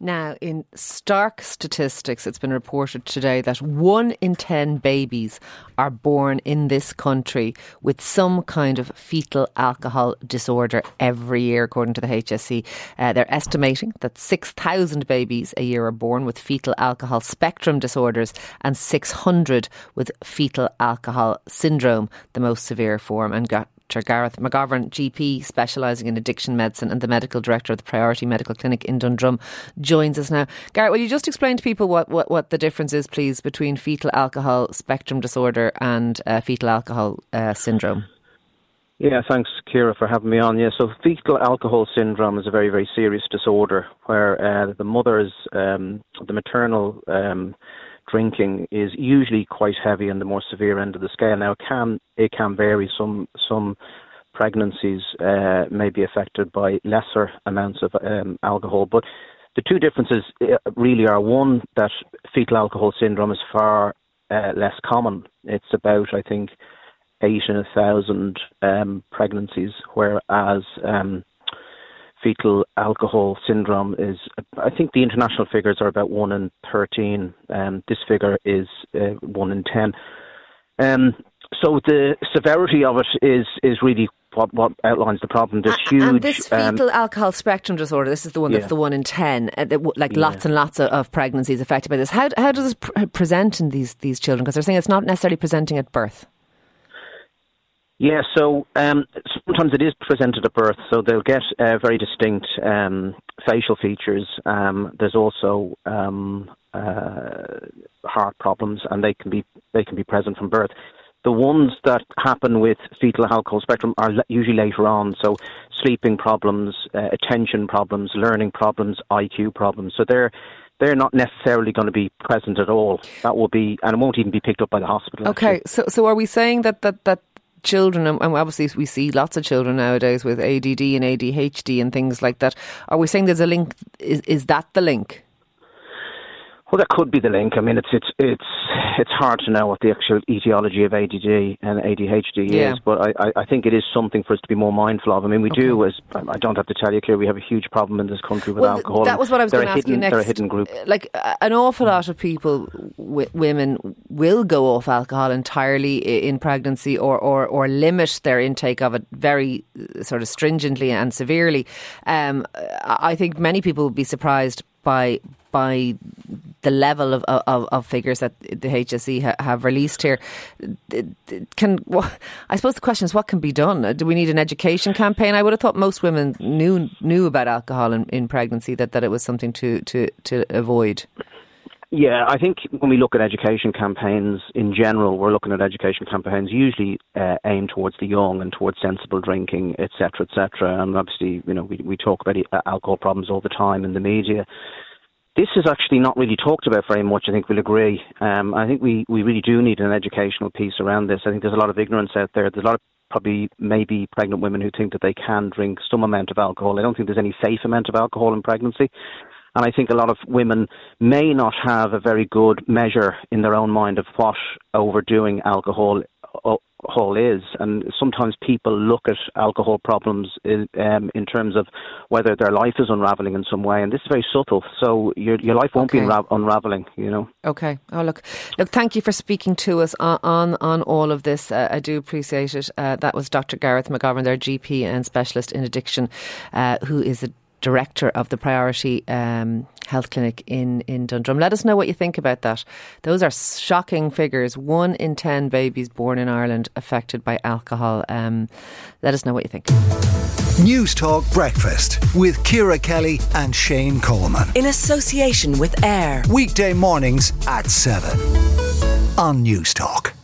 Now, in stark statistics, it's been reported today that one in 10 babies are born in this country with some kind of fetal alcohol disorder every year, according to the HSE. Uh, they're estimating that 6,000 babies a year are born with fetal alcohol spectrum disorders and 600 with fetal alcohol syndrome, the most severe form. And Dr. Garrett McGovern, GP specialising in addiction medicine and the medical director of the Priority Medical Clinic in Dundrum, joins us now. Garrett, will you just explain to people what, what, what the difference is, please, between fetal alcohol spectrum disorder and uh, fetal alcohol uh, syndrome? Yeah, thanks, Ciara, for having me on. Yeah, so fetal alcohol syndrome is a very, very serious disorder where uh, the mother's, um, the maternal um, drinking is usually quite heavy on the more severe end of the scale. Now, it can it can vary. Some some pregnancies uh, may be affected by lesser amounts of um, alcohol, but the two differences uh, really are one that fetal alcohol syndrome is far uh, less common. It's about I think eight in a thousand um, pregnancies, whereas um, fetal alcohol syndrome is, I think the international figures are about 1 in 13. Um, this figure is uh, 1 in 10. Um, so the severity of it is, is really what, what outlines the problem. This huge. And this fetal um, alcohol spectrum disorder, this is the one that's yeah. the one in 10, uh, like yeah. lots and lots of, of, pregnancies affected by this. How, how does pr- present in these, these children? Because they're saying it's not necessarily presenting at birth. Yeah, so um, sometimes it is presented at birth, so they'll get uh, very distinct um, facial features. Um, there's also um, uh, heart problems, and they can be they can be present from birth. The ones that happen with fetal alcohol spectrum are usually later on, so sleeping problems, uh, attention problems, learning problems, IQ problems. So they're they're not necessarily going to be present at all. That will be, and it won't even be picked up by the hospital. Okay, actually. so so are we saying that that that children, and obviously we see lots of children nowadays with ADD and ADHD and things like that. Are we saying there's a link? Is, is that the link? Well, that could be the link. I mean, it's it's it's it's hard to know what the actual etiology of ADD and ADHD yeah. is, but I, I think it is something for us to be more mindful of. I mean, we okay. do, as I don't have to tell you, clear, we have a huge problem in this country with well, alcohol. That was what I was going to ask hidden, you next. They're a hidden group. Like an awful lot of people, w- women, will go off alcohol entirely in pregnancy, or, or or limit their intake of it very uh, sort of stringently and severely. Um, I think many people would be surprised by by the level of, of, of figures that the HSE ha, have released here. Can I suppose the question is what can be done? Do we need an education campaign? I would have thought most women knew knew about alcohol in, in pregnancy that, that it was something to, to, to avoid. Yeah, I think when we look at education campaigns in general, we're looking at education campaigns usually uh, aimed towards the young and towards sensible drinking, etc., etc. And obviously, you know, we we talk about uh, alcohol problems all the time in the media. This is actually not really talked about very much. I think we'll agree. Um, I think we, we really do need an educational piece around this. I think there's a lot of ignorance out there. There's a lot of probably maybe pregnant women who think that they can drink some amount of alcohol. I don't think there's any safe amount of alcohol in pregnancy. And I think a lot of women may not have a very good measure in their own mind of what overdoing alcohol alcohol is, and sometimes people look at alcohol problems in, um, in terms of whether their life is unraveling in some way, and this is very subtle. So your your life won't okay. be unra- unraveling, you know. Okay. Oh look, look. Thank you for speaking to us on on, on all of this. Uh, I do appreciate it. Uh, that was Dr. Garrett McGovern, their GP and specialist in addiction, uh, who is a director of the Priority um, Health Clinic in, in Dundrum. Let us know what you think about that. Those are shocking figures. One in 10 babies born in Ireland affected by alcohol. Um, let us know what you think. Newstalk Breakfast with Ciara Kelly and Shane Coleman. In association with AIR. Weekday mornings at 7 on Newstalk.